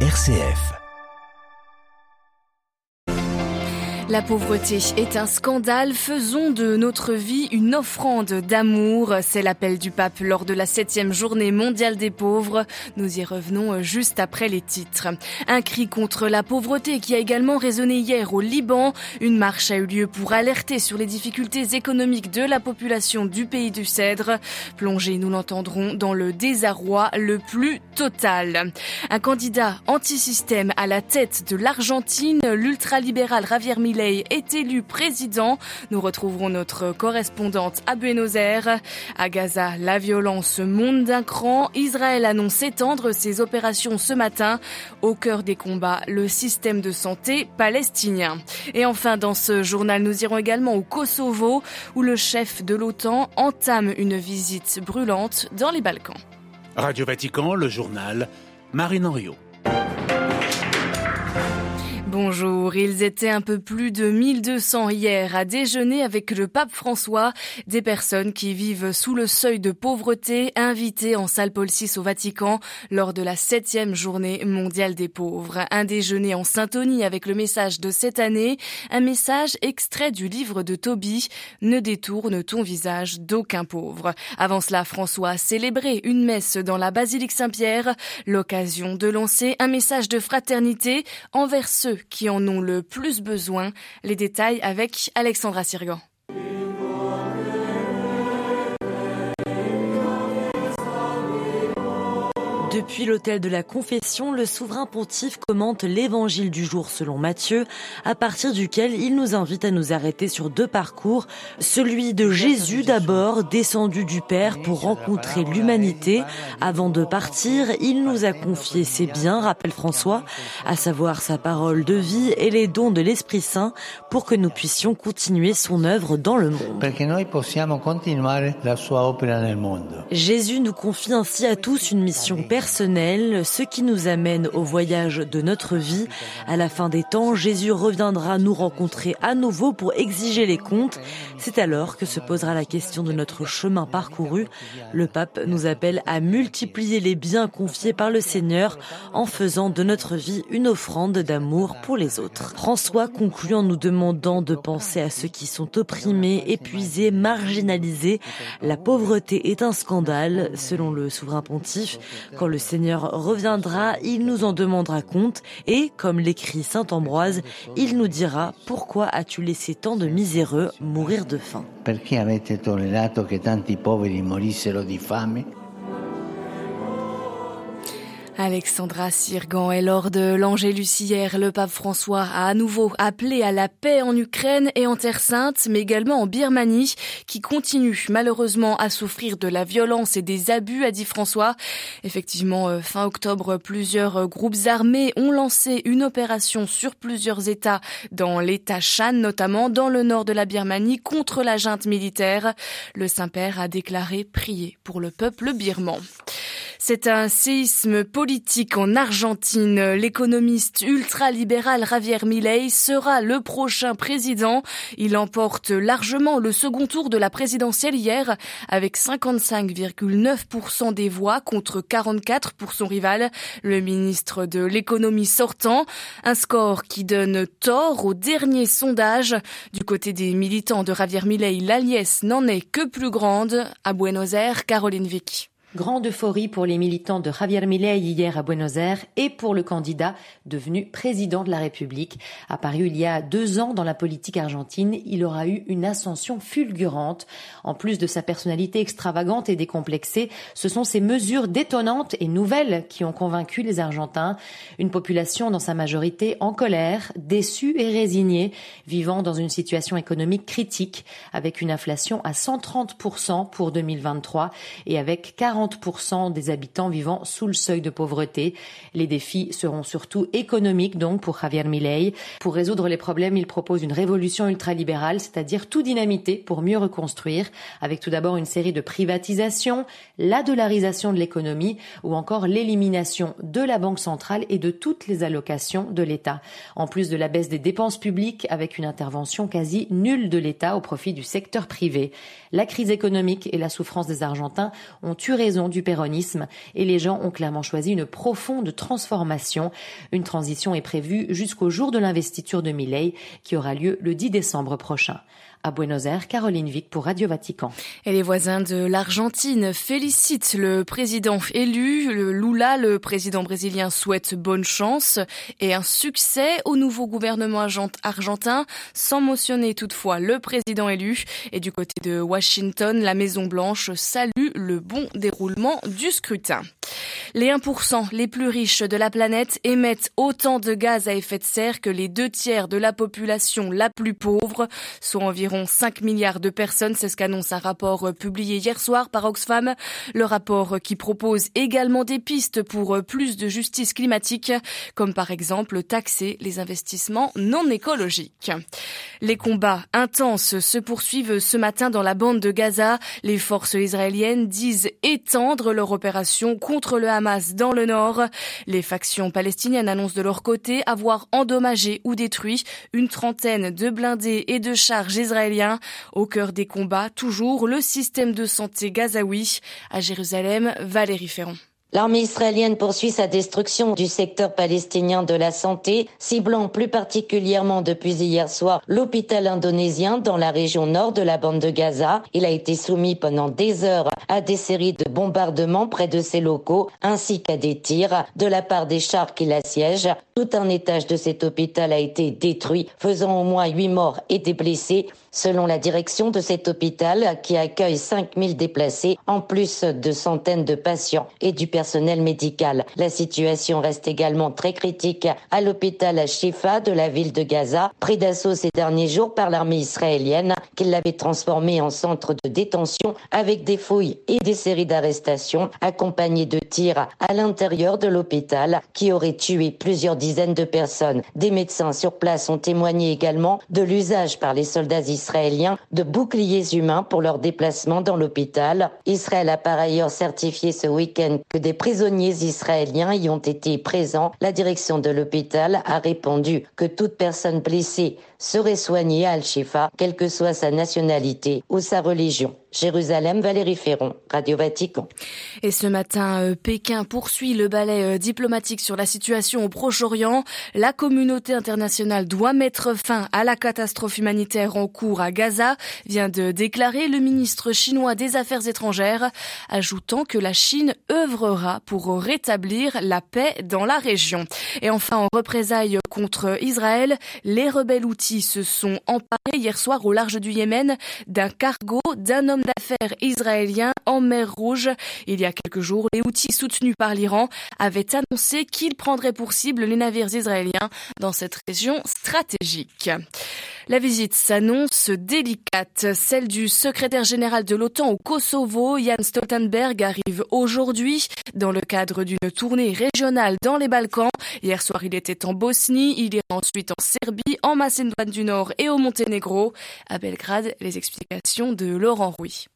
RCF. La pauvreté est un scandale. Faisons de notre vie une offrande d'amour. C'est l'appel du pape lors de la septième journée mondiale des pauvres. Nous y revenons juste après les titres. Un cri contre la pauvreté qui a également résonné hier au Liban. Une marche a eu lieu pour alerter sur les difficultés économiques de la population du pays du Cèdre. Plongé, nous l'entendrons, dans le désarroi le plus total. Un candidat anti-système à la tête de l'Argentine, l'ultralibéral Javier Milei est élu président. Nous retrouverons notre correspondante à Buenos Aires. À Gaza, la violence monte d'un cran. Israël annonce étendre ses opérations ce matin. Au cœur des combats, le système de santé palestinien. Et enfin, dans ce journal, nous irons également au Kosovo, où le chef de l'OTAN entame une visite brûlante dans les Balkans. Radio Vatican, le journal, Marine Henriot. Bonjour, ils étaient un peu plus de 1200 hier à déjeuner avec le pape François, des personnes qui vivent sous le seuil de pauvreté, invitées en salle Paul VI au Vatican lors de la septième journée mondiale des pauvres. Un déjeuner en syntonie avec le message de cette année, un message extrait du livre de Tobie, Ne détourne ton visage d'aucun pauvre. Avant cela, François a célébré une messe dans la basilique Saint-Pierre, l'occasion de lancer un message de fraternité envers ceux qui en ont le plus besoin. Les détails avec Alexandra Sirgan. Depuis l'hôtel de la Confession, le souverain pontife commente l'évangile du jour selon Matthieu, à partir duquel il nous invite à nous arrêter sur deux parcours. Celui de Jésus d'abord, descendu du Père pour rencontrer l'humanité. Avant de partir, il nous a confié ses biens, rappelle François, à savoir sa parole de vie et les dons de l'Esprit Saint pour que nous puissions continuer son œuvre dans le monde. Jésus nous confie ainsi à tous une mission personnelle personnel, ce qui nous amène au voyage de notre vie. À la fin des temps, Jésus reviendra nous rencontrer à nouveau pour exiger les comptes. C'est alors que se posera la question de notre chemin parcouru. Le pape nous appelle à multiplier les biens confiés par le Seigneur en faisant de notre vie une offrande d'amour pour les autres. François conclut en nous demandant de penser à ceux qui sont opprimés, épuisés, marginalisés. La pauvreté est un scandale, selon le souverain pontife. Quand le le Seigneur reviendra, il nous en demandera compte et, comme l'écrit Saint Ambroise, il nous dira pourquoi as-tu laissé tant de miséreux mourir de faim? Alexandra Sirgan est lors de l'Angélus hier, le pape François a à nouveau appelé à la paix en Ukraine et en Terre Sainte, mais également en Birmanie, qui continue malheureusement à souffrir de la violence et des abus, a dit François. Effectivement, euh, fin octobre, plusieurs groupes armés ont lancé une opération sur plusieurs États, dans l'État Shan notamment, dans le nord de la Birmanie, contre la junte militaire. Le Saint-Père a déclaré prier pour le peuple birman. C'est un séisme politique en Argentine. L'économiste ultralibéral Javier Milei sera le prochain président. Il emporte largement le second tour de la présidentielle hier avec 55,9% des voix contre 44 pour son rival, le ministre de l'économie sortant. Un score qui donne tort au dernier sondage. Du côté des militants de Javier Milei, l'aliès n'en est que plus grande. À Buenos Aires, Caroline Vick. Grande euphorie pour les militants de Javier Milei hier à Buenos Aires et pour le candidat devenu président de la République. Apparu il y a deux ans dans la politique argentine, il aura eu une ascension fulgurante. En plus de sa personnalité extravagante et décomplexée, ce sont ses mesures détonnantes et nouvelles qui ont convaincu les Argentins. Une population dans sa majorité en colère, déçue et résignée, vivant dans une situation économique critique avec une inflation à 130% pour 2023 et avec 40 30% des habitants vivant sous le seuil de pauvreté. Les défis seront surtout économiques donc pour Javier Milei. Pour résoudre les problèmes, il propose une révolution ultralibérale, c'est-à-dire tout dynamiter pour mieux reconstruire, avec tout d'abord une série de privatisations, la dollarisation de l'économie ou encore l'élimination de la Banque centrale et de toutes les allocations de l'État. En plus de la baisse des dépenses publiques avec une intervention quasi nulle de l'État au profit du secteur privé. La crise économique et la souffrance des Argentins ont eu raison du péronisme et les gens ont clairement choisi une profonde transformation. Une transition est prévue jusqu'au jour de l'investiture de Milei qui aura lieu le 10 décembre prochain. À Buenos Aires, Caroline Vic pour Radio Vatican. Et les voisins de l'Argentine félicitent le président élu. Lula, le président brésilien, souhaite bonne chance et un succès au nouveau gouvernement argentin, sans motionner toutefois le président élu. Et du côté de Washington, la Maison Blanche salue le bon déroulement du scrutin. Les 1% les plus riches de la planète émettent autant de gaz à effet de serre que les deux tiers de la population la plus pauvre, soit environ 5 milliards de personnes. C'est ce qu'annonce un rapport publié hier soir par Oxfam. Le rapport qui propose également des pistes pour plus de justice climatique, comme par exemple taxer les investissements non écologiques. Les combats intenses se poursuivent ce matin dans la bande de Gaza. Les forces israéliennes disent étendre leur opération le Hamas dans le nord. Les factions palestiniennes annoncent de leur côté avoir endommagé ou détruit une trentaine de blindés et de charges israéliens. Au cœur des combats, toujours le système de santé gazaoui. À Jérusalem, Valérie Ferron. L'armée israélienne poursuit sa destruction du secteur palestinien de la santé, ciblant plus particulièrement depuis hier soir l'hôpital indonésien dans la région nord de la bande de Gaza. Il a été soumis pendant des heures à des séries de bombardements près de ses locaux ainsi qu'à des tirs de la part des chars qui l'assiègent. Tout un étage de cet hôpital a été détruit, faisant au moins huit morts et des blessés. Selon la direction de cet hôpital, qui accueille 5000 déplacés, en plus de centaines de patients et du personnel médical. La situation reste également très critique à l'hôpital Shifa de la ville de Gaza, pris d'assaut ces derniers jours par l'armée israélienne, qui l'avait transformé en centre de détention avec des fouilles et des séries d'arrestations, accompagnées de tirs à l'intérieur de l'hôpital, qui auraient tué plusieurs dizaines de personnes. Des médecins sur place ont témoigné également de l'usage par les soldats israéliens de boucliers humains pour leur déplacement dans l'hôpital. Israël a par ailleurs certifié ce week-end que des prisonniers israéliens y ont été présents. La direction de l'hôpital a répondu que toute personne blessée serait soignée à Al-Shifa, quelle que soit sa nationalité ou sa religion. Jérusalem, Valérie Ferron, Radio Vatican. Et ce matin, euh, Pékin poursuit le balai euh, diplomatique sur la situation au Proche-Orient. La communauté internationale doit mettre fin à la catastrophe humanitaire en cours à Gaza, vient de déclarer le ministre chinois des Affaires étrangères, ajoutant que la Chine œuvrera pour rétablir la paix dans la région. Et enfin, en représailles contre Israël, les rebelles outils se sont emparés hier soir au large du Yémen d'un cargo d'un homme d'affaires israélien en mer Rouge. Il y a quelques jours, les outils soutenus par l'Iran avaient annoncé qu'ils prendraient pour cible les navires israéliens dans cette région stratégique. La visite s'annonce délicate. Celle du secrétaire général de l'OTAN au Kosovo, Jan Stoltenberg, arrive aujourd'hui dans le cadre d'une tournée régionale dans les Balkans. Hier soir, il était en Bosnie, il ira ensuite en Serbie, en Macédoine du Nord et au Monténégro. À Belgrade, les explications de Laurent Rouy.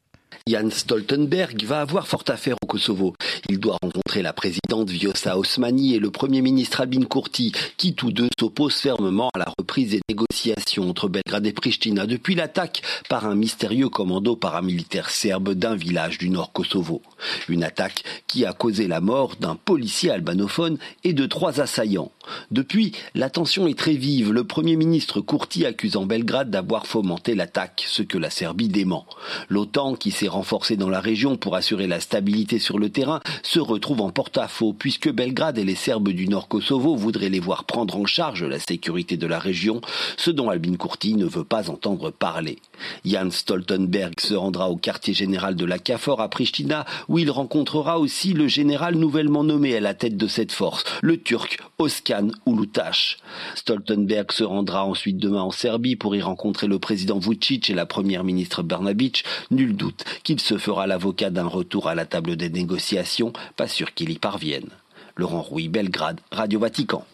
Jan Stoltenberg va avoir fort à faire au Kosovo. Il doit rencontrer la présidente Vjosa Osmani et le premier ministre Albin Kurti, qui tous deux s'opposent fermement à la reprise des négociations entre Belgrade et Pristina depuis l'attaque par un mystérieux commando paramilitaire serbe d'un village du nord Kosovo. Une attaque qui a causé la mort d'un policier albanophone et de trois assaillants. Depuis, la tension est très vive, le Premier ministre Kurti accusant Belgrade d'avoir fomenté l'attaque, ce que la Serbie dément. L'OTAN, qui s'est renforcée dans la région pour assurer la stabilité sur le terrain, se retrouve en porte-à-faux, puisque Belgrade et les Serbes du Nord Kosovo voudraient les voir prendre en charge la sécurité de la région, ce dont Albin Kurti ne veut pas entendre parler. Jan Stoltenberg se rendra au quartier général de la CAFOR à Pristina, où il rencontrera aussi le général nouvellement nommé à la tête de cette force, le Turc Oscar ou Stoltenberg se rendra ensuite demain en Serbie pour y rencontrer le président Vucic et la première ministre Bernabic. Nul doute qu'il se fera l'avocat d'un retour à la table des négociations, pas sûr qu'il y parvienne. Laurent Rouy, Belgrade, Radio Vatican.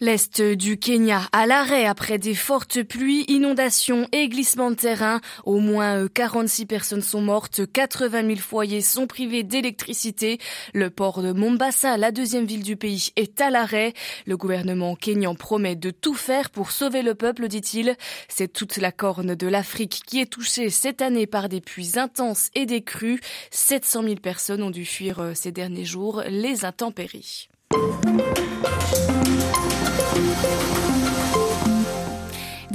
L'Est du Kenya à l'arrêt après des fortes pluies, inondations et glissements de terrain. Au moins 46 euh, personnes sont mortes, 80 000 foyers sont privés d'électricité. Le port de Mombasa, la deuxième ville du pays, est à l'arrêt. Le gouvernement kenyan promet de tout faire pour sauver le peuple, dit-il. C'est toute la corne de l'Afrique qui est touchée cette année par des pluies intenses et des crues. 700 000 personnes ont dû fuir euh, ces derniers jours les intempéries. Thank you.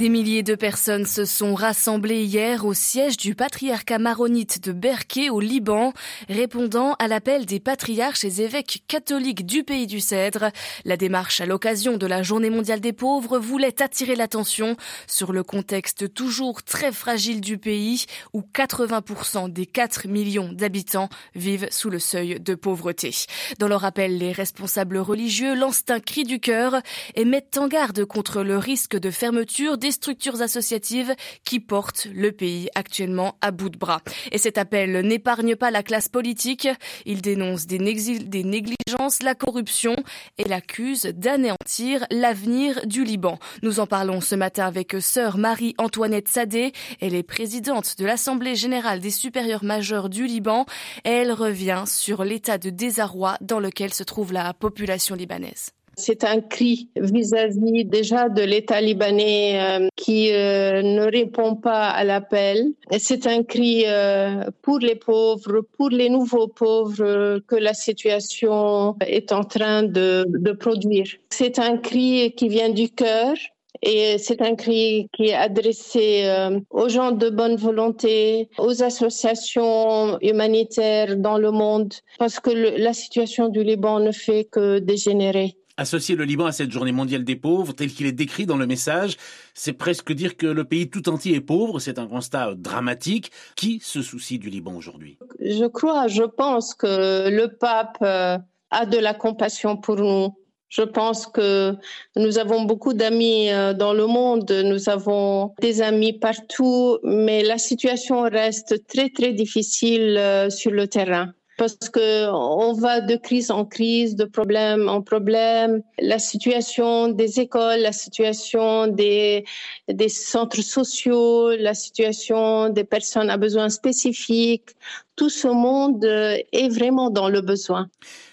Des milliers de personnes se sont rassemblées hier au siège du patriarcat maronite de Berké au Liban, répondant à l'appel des patriarches et évêques catholiques du pays du Cèdre. La démarche à l'occasion de la Journée mondiale des pauvres voulait attirer l'attention sur le contexte toujours très fragile du pays où 80% des 4 millions d'habitants vivent sous le seuil de pauvreté. Dans leur appel, les responsables religieux lancent un cri du cœur et mettent en garde contre le risque de fermeture des structures associatives qui portent le pays actuellement à bout de bras. Et cet appel n'épargne pas la classe politique. Il dénonce des, négligences, la corruption et l'accuse d'anéantir l'avenir du Liban. Nous en parlons ce matin avec sœur Marie-Antoinette Sadé. Elle est présidente de l'Assemblée générale des supérieurs majeurs du Liban. Elle revient sur l'état de désarroi dans lequel se trouve la population libanaise. C'est un cri vis-à-vis déjà de l'État libanais euh, qui euh, ne répond pas à l'appel. C'est un cri euh, pour les pauvres, pour les nouveaux pauvres que la situation est en train de, de produire. C'est un cri qui vient du cœur et c'est un cri qui est adressé aux gens de bonne volonté, aux associations humanitaires dans le monde, parce que la situation du Liban ne fait que dégénérer. Associer le Liban à cette journée mondiale des pauvres, tel qu'il est décrit dans le message, c'est presque dire que le pays tout entier est pauvre. C'est un constat dramatique. Qui se soucie du Liban aujourd'hui? Je crois, je pense que le pape euh, a de la compassion pour nous. Je pense que nous avons beaucoup d'amis euh, dans le monde, nous avons des amis partout, mais la situation reste très très difficile euh, sur le terrain parce que on va de crise en crise, de problème en problème. La situation des écoles, la situation des, des centres sociaux, la situation des personnes à besoins spécifiques, tout ce monde est vraiment dans le besoin.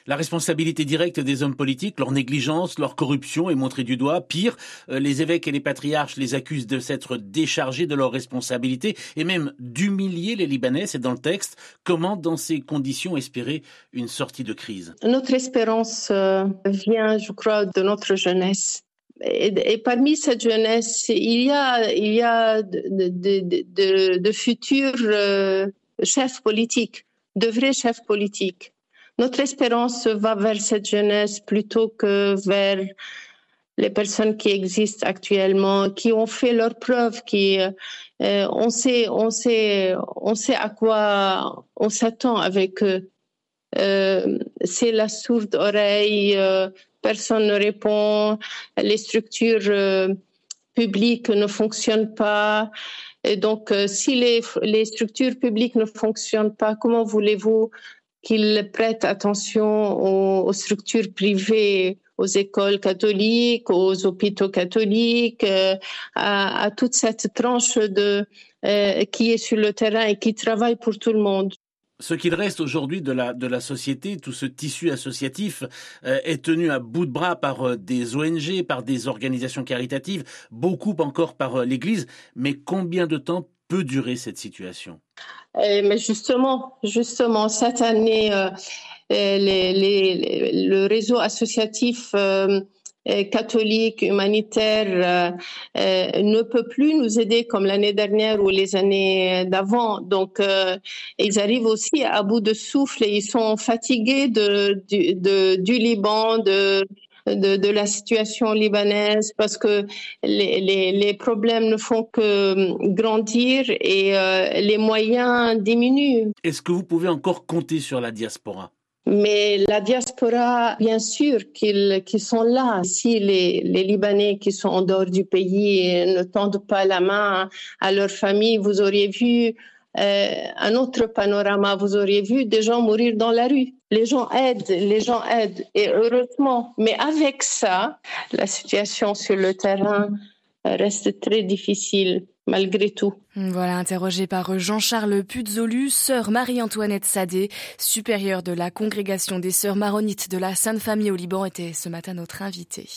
La responsabilité directe des hommes politiques, leur négligence, leur corruption est montrée du doigt. Pire, euh, les évêques et les patriarches les accusent de s'être déchargés de leurs responsabilités et même d'humilier les Libanais. C'est dans le texte. Comment, dans ces conditions, espérer une sortie de crise? Notre espérance euh, vient, je crois, de notre jeunesse. Et, parmi cette jeunesse, il y a, il y a de, futurs euh, chefs politiques, de vrais chefs politiques. Notre espérance va vers cette jeunesse plutôt que vers les personnes qui existent actuellement, qui ont fait leurs preuves, qui euh, on sait, on sait, on sait à quoi on s'attend avec eux. Euh, c'est la sourde oreille, euh, personne ne répond, les structures publiques ne fonctionnent pas. Et donc, si les, les structures publiques ne fonctionnent pas, comment voulez-vous qu'ils prêtent attention aux, structures privées, aux écoles catholiques, aux hôpitaux catholiques, euh, à, toute cette tranche de euh, qui est sur le terrain et qui travaille pour tout le monde? Ce qu'il reste aujourd'hui de la, société, tout ce tissu associatif euh, est tenu à bout de bras par des ONG, par des organisations caritatives, beaucoup encore par l'Église. Mais combien de temps peut durer cette situation? Mais justement, justement, cette année, euh, le réseau associatif euh, catholique, humanitaire, euh, ne peut plus nous aider comme l'année dernière ou les années d'avant. Donc, ils arrivent aussi à bout de souffle et ils sont fatigués du Liban, de la situation libanaise parce que les, problèmes ne font que grandir et euh, les moyens diminuent. Est-ce que vous pouvez encore compter sur la diaspora? Mais la diaspora, bien sûr qu'ils sont là. Si les, Libanais qui sont en dehors du pays ne tendent pas la main à leur famille, vous auriez vu euh, un autre panorama. Vous auriez vu des gens mourir dans la rue. Les gens aident, les gens aident, et heureusement. Mais avec ça, la situation sur le terrain reste très difficile malgré tout. Voilà, interrogé par Jean-Charles Puzzolu, sœur Marie-Antoinette Sadé, supérieure de la congrégation des sœurs maronites de la Sainte Famille au Liban, était ce matin notre invitée.